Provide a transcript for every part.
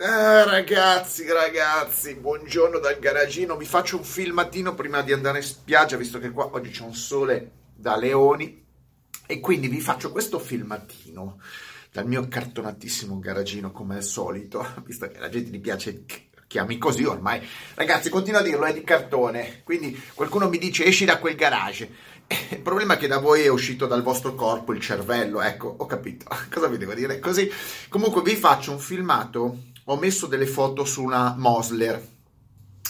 Ah, ragazzi, ragazzi, buongiorno dal garagino. Vi faccio un filmatino prima di andare in spiaggia, visto che qua oggi c'è un sole da leoni. E quindi vi faccio questo filmatino dal mio cartonatissimo garagino, come al solito, visto che la gente gli piace chiami così ormai. Ragazzi, continuo a dirlo, è di cartone. Quindi qualcuno mi dice esci da quel garage. Il problema è che da voi è uscito dal vostro corpo il cervello, ecco, ho capito. Cosa vi devo dire? Così. Comunque vi faccio un filmato ho messo delle foto su una Mosler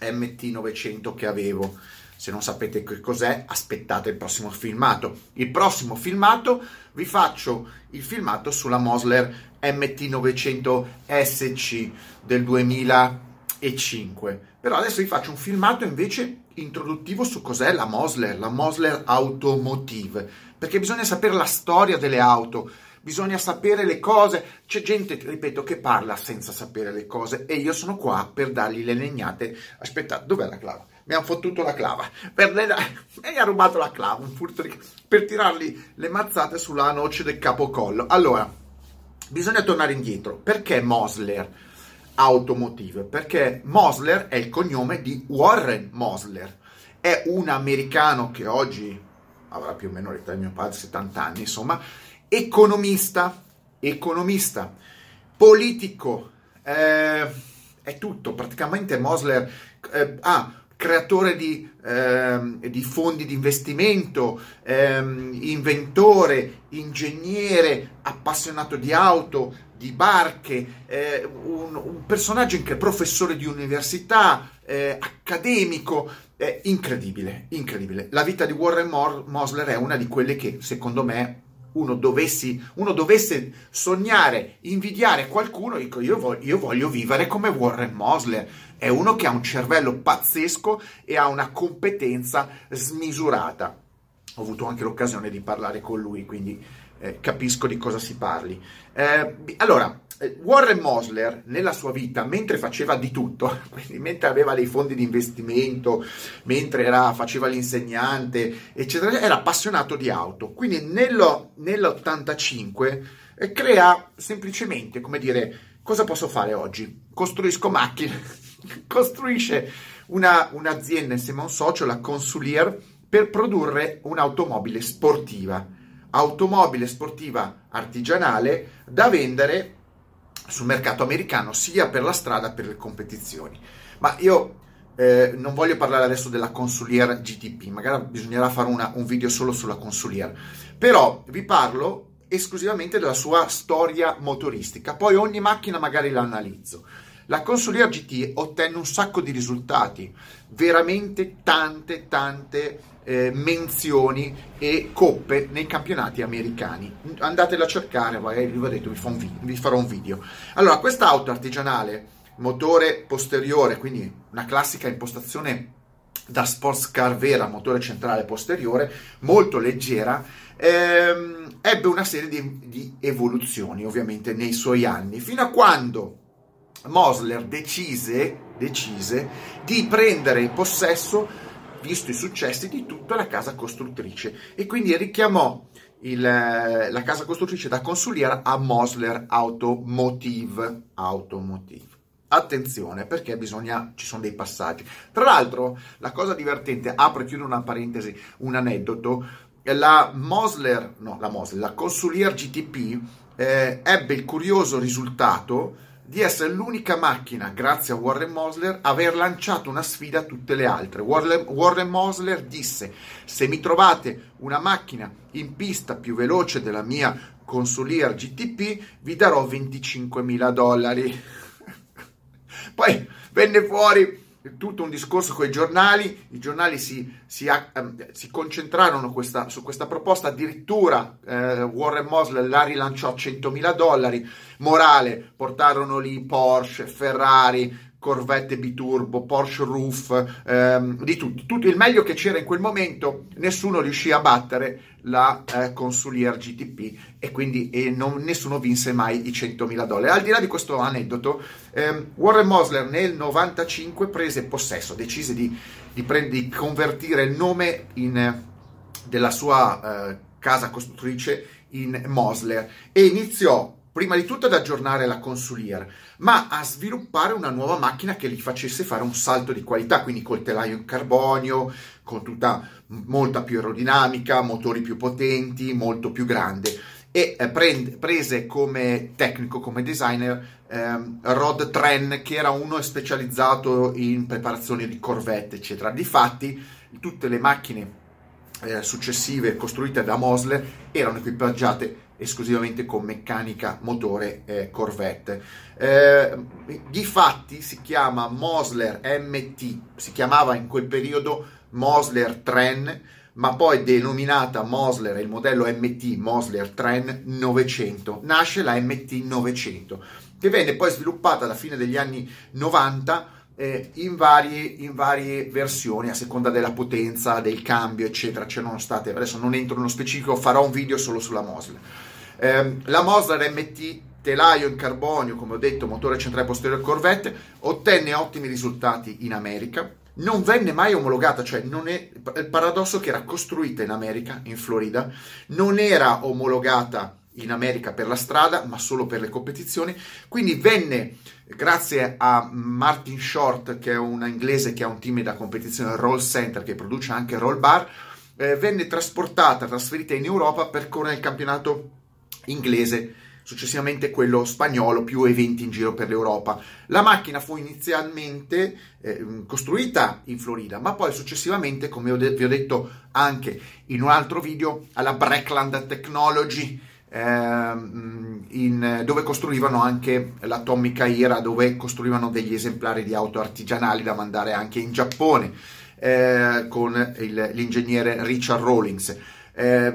MT900 che avevo. Se non sapete che cos'è, aspettate il prossimo filmato. Il prossimo filmato vi faccio il filmato sulla Mosler MT900 SC del 2005. Però adesso vi faccio un filmato invece introduttivo su cos'è la Mosler, la Mosler Automotive, perché bisogna sapere la storia delle auto bisogna sapere le cose. C'è gente, ripeto, che parla senza sapere le cose e io sono qua per dargli le legnate. Aspettate, dov'è la clava? Mi hanno fottuto la clava per le... mi ha rubato la clava un furto di... per tirargli le mazzate sulla noce del capocollo. Allora, bisogna tornare indietro. Perché Mosler Automotive? Perché Mosler è il cognome di Warren Mosler. È un americano che oggi avrà più o meno l'età di mio padre, 70 anni, insomma, economista, economista, politico, eh, è tutto, praticamente Mosler, eh, ah, creatore di, eh, di, fondi di investimento, ehm, inventore, ingegnere, appassionato di auto, di barche, eh, un, un, personaggio anche professore di università, eh, accademico, incredibile, incredibile. La vita di Warren Mosler è una di quelle che secondo me uno, dovessi, uno dovesse sognare, invidiare qualcuno, dico io voglio, io voglio vivere come Warren Mosler. È uno che ha un cervello pazzesco e ha una competenza smisurata. Ho avuto anche l'occasione di parlare con lui, quindi eh, capisco di cosa si parli. Eh, allora, eh, Warren Mosler nella sua vita, mentre faceva di tutto, quindi mentre aveva dei fondi di investimento, mentre era, faceva l'insegnante, eccetera, era appassionato di auto. Quindi nello, nell'85 eh, crea semplicemente, come dire, cosa posso fare oggi? Costruisco macchine, costruisce una, un'azienda insieme a un socio, la Consulier, per produrre un'automobile sportiva. Automobile sportiva artigianale da vendere sul mercato americano sia per la strada che per le competizioni. Ma io eh, non voglio parlare adesso della consuliera GTP, magari bisognerà fare una, un video solo sulla consuliera, però vi parlo esclusivamente della sua storia motoristica, poi ogni macchina magari la analizzo. La consuliera GT ottenne un sacco di risultati, veramente tante, tante eh, menzioni e coppe nei campionati americani. Andatela a cercare, magari vi ho detto, vi, fa vi, vi farò un video. Allora, questa auto artigianale, motore posteriore, quindi una classica impostazione da sports car vera, motore centrale posteriore, molto leggera, ehm, ebbe una serie di, di evoluzioni ovviamente nei suoi anni, fino a quando Mosler decise, decise di prendere possesso visto i successi di tutta la casa costruttrice e quindi richiamò il, la casa costruttrice da consuliera a Mosler Automotive. Automotive. Attenzione perché bisogna, ci sono dei passaggi. Tra l'altro, la cosa divertente, apro e chiudo una parentesi, un aneddoto, la Mosler, no, la Mosler, la Consulier GTP eh, ebbe il curioso risultato di essere l'unica macchina, grazie a Warren Mosler, aver lanciato una sfida a tutte le altre. Warren Mosler disse: Se mi trovate una macchina in pista più veloce della mia Consulier GTP, vi darò 25.000 dollari. Poi venne fuori tutto un discorso con i giornali, i giornali si, si, um, si concentrarono questa, su questa proposta, addirittura eh, Warren Mosler la rilanciò a 100.000 dollari, morale, portarono lì Porsche, Ferrari, Corvette biturbo, Porsche Roof, ehm, di tutto, tutto il meglio che c'era in quel momento, nessuno riuscì a battere la eh, Consulier GTP e quindi e non, nessuno vinse mai i 100.000 dollari. Al di là di questo aneddoto, ehm, Warren Mosler nel 95 prese possesso, decise di, di, prend- di convertire il nome in, della sua eh, casa costruttrice in Mosler e iniziò prima di tutto ad aggiornare la consolier, ma a sviluppare una nuova macchina che gli facesse fare un salto di qualità, quindi col telaio in carbonio, con tutta molta più aerodinamica, motori più potenti, molto più grande. E eh, prese come tecnico, come designer, ehm, Rod Tren, che era uno specializzato in preparazione di corvette, eccetera. Difatti, tutte le macchine eh, successive costruite da Mosler erano equipaggiate esclusivamente con meccanica motore eh, Corvette. Eh, di fatti si chiama Mosler MT, si chiamava in quel periodo Mosler Tren, ma poi denominata Mosler, il modello MT Mosler Tren 900. Nasce la MT 900, che venne poi sviluppata alla fine degli anni 90 eh, in, varie, in, varie, versioni a seconda della potenza, del cambio, eccetera. C'erano state, adesso non entro nello specifico, farò un video solo sulla Mosler. Eh, la Mosler MT telaio in carbonio, come ho detto, motore centrale posteriore Corvette, ottenne ottimi risultati in America. Non venne mai omologata, cioè è, il paradosso che era costruita in America, in Florida, non era omologata in America per la strada, ma solo per le competizioni. Quindi venne, grazie a Martin Short, che è un inglese che ha un team da competizione, Roll Center, che produce anche Roll Bar, eh, venne trasportata, trasferita in Europa per correre il campionato inglese successivamente quello spagnolo, più eventi in giro per l'Europa. La macchina fu inizialmente eh, costruita in Florida, ma poi successivamente, come vi ho detto anche in un altro video, alla Breckland Technology in, dove costruivano anche l'Atomica Ira, dove costruivano degli esemplari di auto artigianali da mandare anche in Giappone eh, con il, l'ingegnere Richard Rawlings. Eh,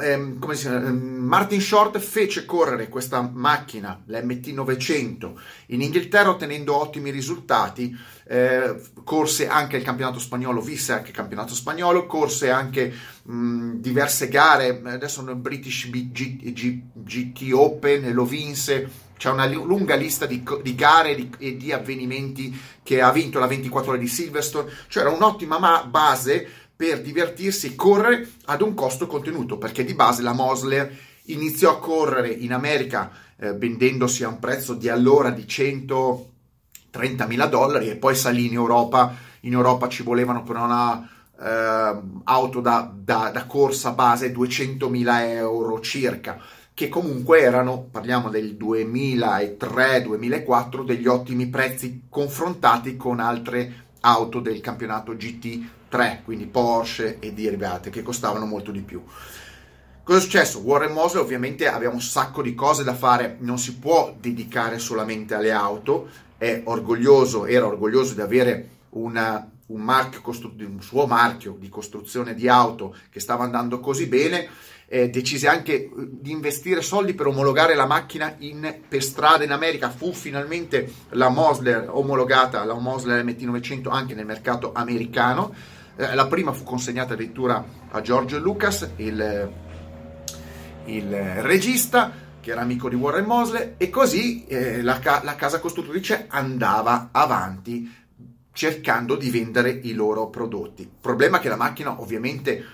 eh, Martin Short fece correre questa macchina, l'MT900, in Inghilterra ottenendo ottimi risultati, eh, corse anche il campionato spagnolo, visse anche il campionato spagnolo, corse anche mh, diverse gare, adesso nel British G, G, GT Open lo vinse, c'è una lunga lista di, di gare di, e di avvenimenti che ha vinto la 24 ore di Silverstone, cioè era un'ottima ma- base per divertirsi e correre ad un costo contenuto, perché di base la Mosler iniziò a correre in America eh, vendendosi a un prezzo di allora di 130.000 dollari e poi salì in Europa. In Europa ci volevano per una eh, auto da, da, da corsa base 200.000 euro circa che comunque erano, parliamo del 2003-2004, degli ottimi prezzi confrontati con altre auto del campionato GT3, quindi Porsche e derivate, che costavano molto di più. Cosa è successo? Warren Mosley ovviamente aveva un sacco di cose da fare, non si può dedicare solamente alle auto, orgoglioso, era orgoglioso di avere una, un, marchio, un suo marchio di costruzione di auto che stava andando così bene eh, decise anche eh, di investire soldi per omologare la macchina in, per strada in America. Fu finalmente la Mosler omologata, la Mosler MT900 anche nel mercato americano. Eh, la prima fu consegnata addirittura a George Lucas, il, il regista che era amico di Warren Mosley, e così eh, la, la, casa costruttrice andava avanti cercando di vendere i loro prodotti. Problema che la macchina ovviamente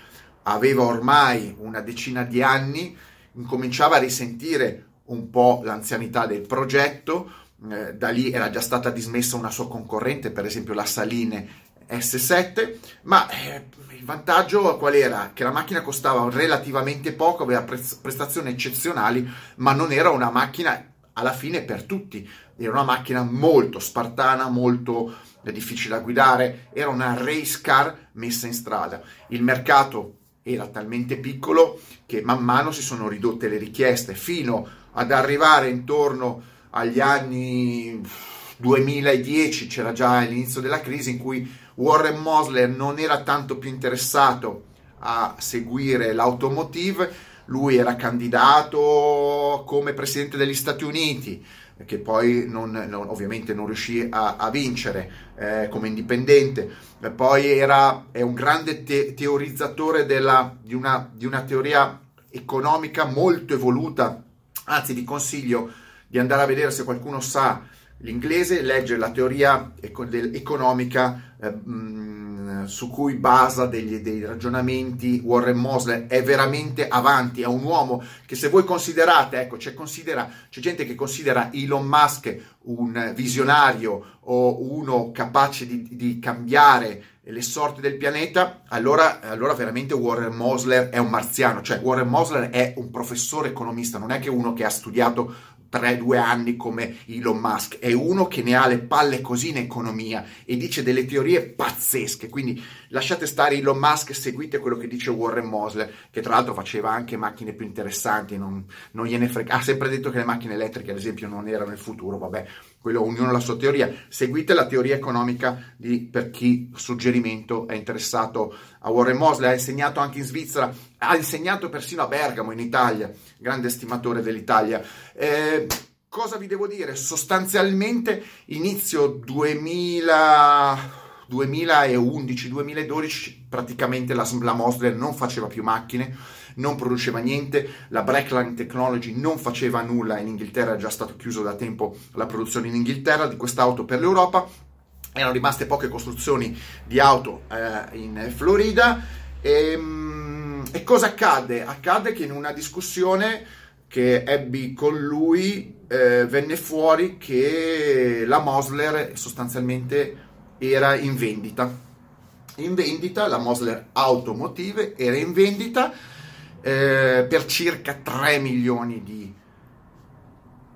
aveva ormai una decina di anni, incominciava a risentire un po' l'anzianità del progetto, eh, da lì era già stata dismessa una sua concorrente, per esempio la Saline S7, ma eh, il vantaggio qual era? Che la macchina costava relativamente poco, aveva prez- prestazioni eccezionali, ma non era una macchina alla fine per tutti, era una macchina molto spartana, molto eh, difficile da guidare, era una race car messa in strada. Il mercato era talmente piccolo che man mano si sono ridotte le richieste fino ad arrivare intorno agli anni 2010, c'era già l'inizio della crisi in cui Warren Mosler non era tanto più interessato a seguire l'automotive, lui era candidato come presidente degli Stati Uniti, che poi non, non, ovviamente non riuscì a, a vincere eh, come indipendente, poi era, è un grande te- teorizzatore della, di, una, di una teoria economica molto evoluta, anzi vi consiglio di andare a vedere se qualcuno sa l'inglese, legge la teoria economica eh, su cui basa degli, dei ragionamenti Warren Mosler è veramente avanti, è un uomo che se voi considerate, ecco, c'è, considera, c'è gente che considera Elon Musk un visionario o uno capace di, di cambiare le sorti del pianeta, allora, allora, veramente Warren Mosler è un marziano, cioè Warren Mosler è un professore economista, non è che uno che ha studiato 3-2 anni come Elon Musk, è uno che ne ha le palle così in economia e dice delle teorie pazzesche, quindi lasciate stare Elon Musk e seguite quello che dice Warren Mosler, che tra l'altro faceva anche macchine più interessanti, non, non gliene frega, ha sempre detto che le macchine elettriche ad esempio non erano il futuro, vabbè, quello ognuno la sua teoria, seguite la teoria economica di, per chi suggerimento è interessato a Warren Mosler, ha insegnato anche in Svizzera, ha insegnato persino a Bergamo in Italia, grande estimatore dell'Italia. Eh, cosa vi devo dire? Sostanzialmente inizio 2000... 2011-2012 praticamente la, la Mosler non faceva più macchine, non produceva niente, la Blackline Technology non faceva nulla in Inghilterra, è già stato chiuso da tempo la produzione in Inghilterra di quest'auto per l'Europa, erano rimaste poche costruzioni di auto eh, in Florida e, ehm, e cosa accadde? Accadde che in una discussione che ebbi con lui eh, venne fuori che la Mosler sostanzialmente era in vendita. In vendita, la Mosler Automotive era in vendita eh, per circa 3 milioni di,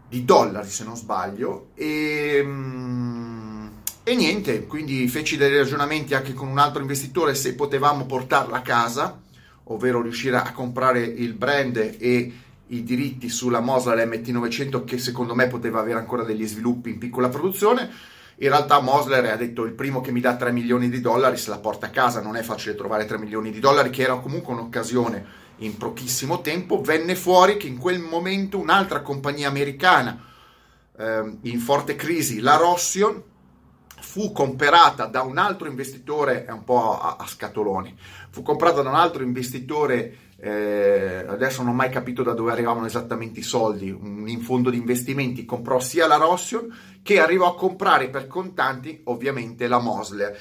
di, dollari, se non sbaglio, e, mm, e niente, quindi feci dei ragionamenti anche con un altro investitore se potevamo portarla a casa, ovvero riuscire a comprare il brand e i diritti sulla Mosler MT900 che secondo me poteva avere ancora degli sviluppi in piccola produzione in realtà Mosler ha detto il primo che mi dà 3 milioni di dollari se la porta a casa, non è facile trovare 3 milioni di dollari, che era comunque un'occasione in pochissimo tempo. Venne fuori che in quel momento un'altra compagnia americana eh, in forte crisi, la Rossion, fu comprata da un altro investitore, è un po' a, a scatoloni, fu comprata da un altro investitore eh, adesso non ho mai capito da dove arrivavano esattamente i soldi, un in fondo di investimenti comprò sia la Rossion che arrivò a comprare per contanti ovviamente la Mosler,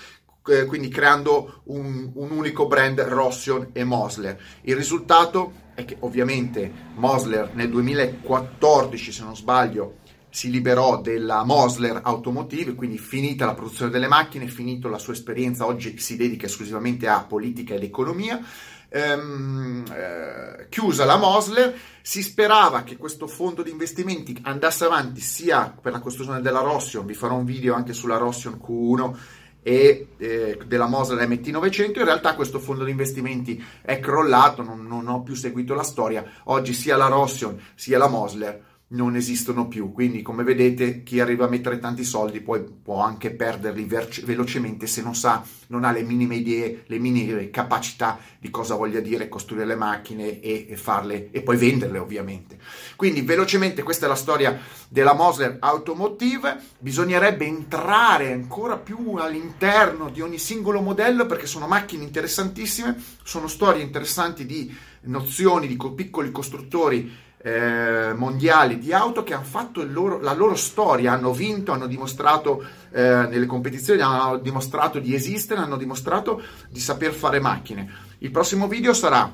eh, quindi creando un, un, unico brand Rossion e Mosler. Il risultato è che ovviamente Mosler nel 2014, se non sbaglio, si liberò della Mosler Automotive, quindi finita la produzione delle macchine, finito la sua esperienza, oggi si dedica esclusivamente a politica ed economia ehm, eh, chiusa la Mosler, si sperava che questo fondo di investimenti andasse avanti sia per la costruzione della Rossion, vi farò un video anche sulla Rossion Q1 e eh, della Mosler MT900, in realtà questo fondo di investimenti è crollato, non, non ho più seguito la storia, oggi sia la Rossion sia la Mosler non esistono più. Quindi, come vedete, chi arriva a mettere tanti soldi poi può anche perderli ver- velocemente se non sa, non ha le minime idee, le minime capacità di cosa voglia dire costruire le macchine e, e farle e poi venderle, ovviamente. Quindi, velocemente, questa è la storia della Mosler Automotive. Bisognerebbe entrare ancora più all'interno di ogni singolo modello perché sono macchine interessantissime, sono storie interessanti di nozioni di piccoli costruttori eh, mondiali di auto che hanno fatto loro, la loro storia, hanno vinto, hanno dimostrato eh, nelle competizioni, hanno dimostrato di esistere, hanno dimostrato di saper fare macchine. Il prossimo video sarà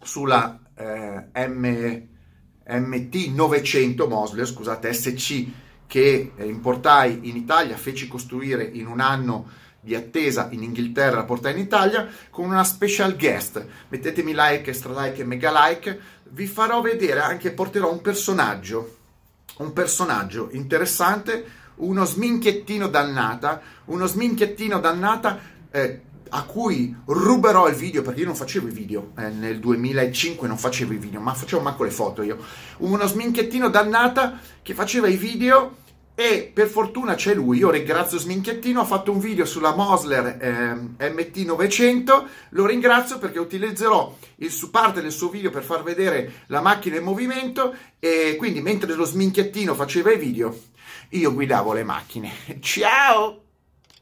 sulla eh, M, MT 900 Mosler, scusate, SC che importai in Italia, feci costruire in un anno di attesa in Inghilterra, la portai in Italia con una special guest. Mettetemi like, extra like e mega like. Vi farò vedere anche, porterò un personaggio, un personaggio interessante, uno sminchiettino dannata, uno sminchiettino dannata eh, a cui ruberò il video perché io non facevo i video eh, nel 2005 non facevo i video ma facevo manco le foto io uno sminchiettino dannata che faceva i video e per fortuna c'è lui, io ringrazio Sminchiettino, ha fatto un video sulla Mosler eh, MT900, lo ringrazio perché utilizzerò il, parte del suo video per far vedere la macchina in movimento e quindi mentre lo Sminchiettino faceva i video io guidavo le macchine. Ciao!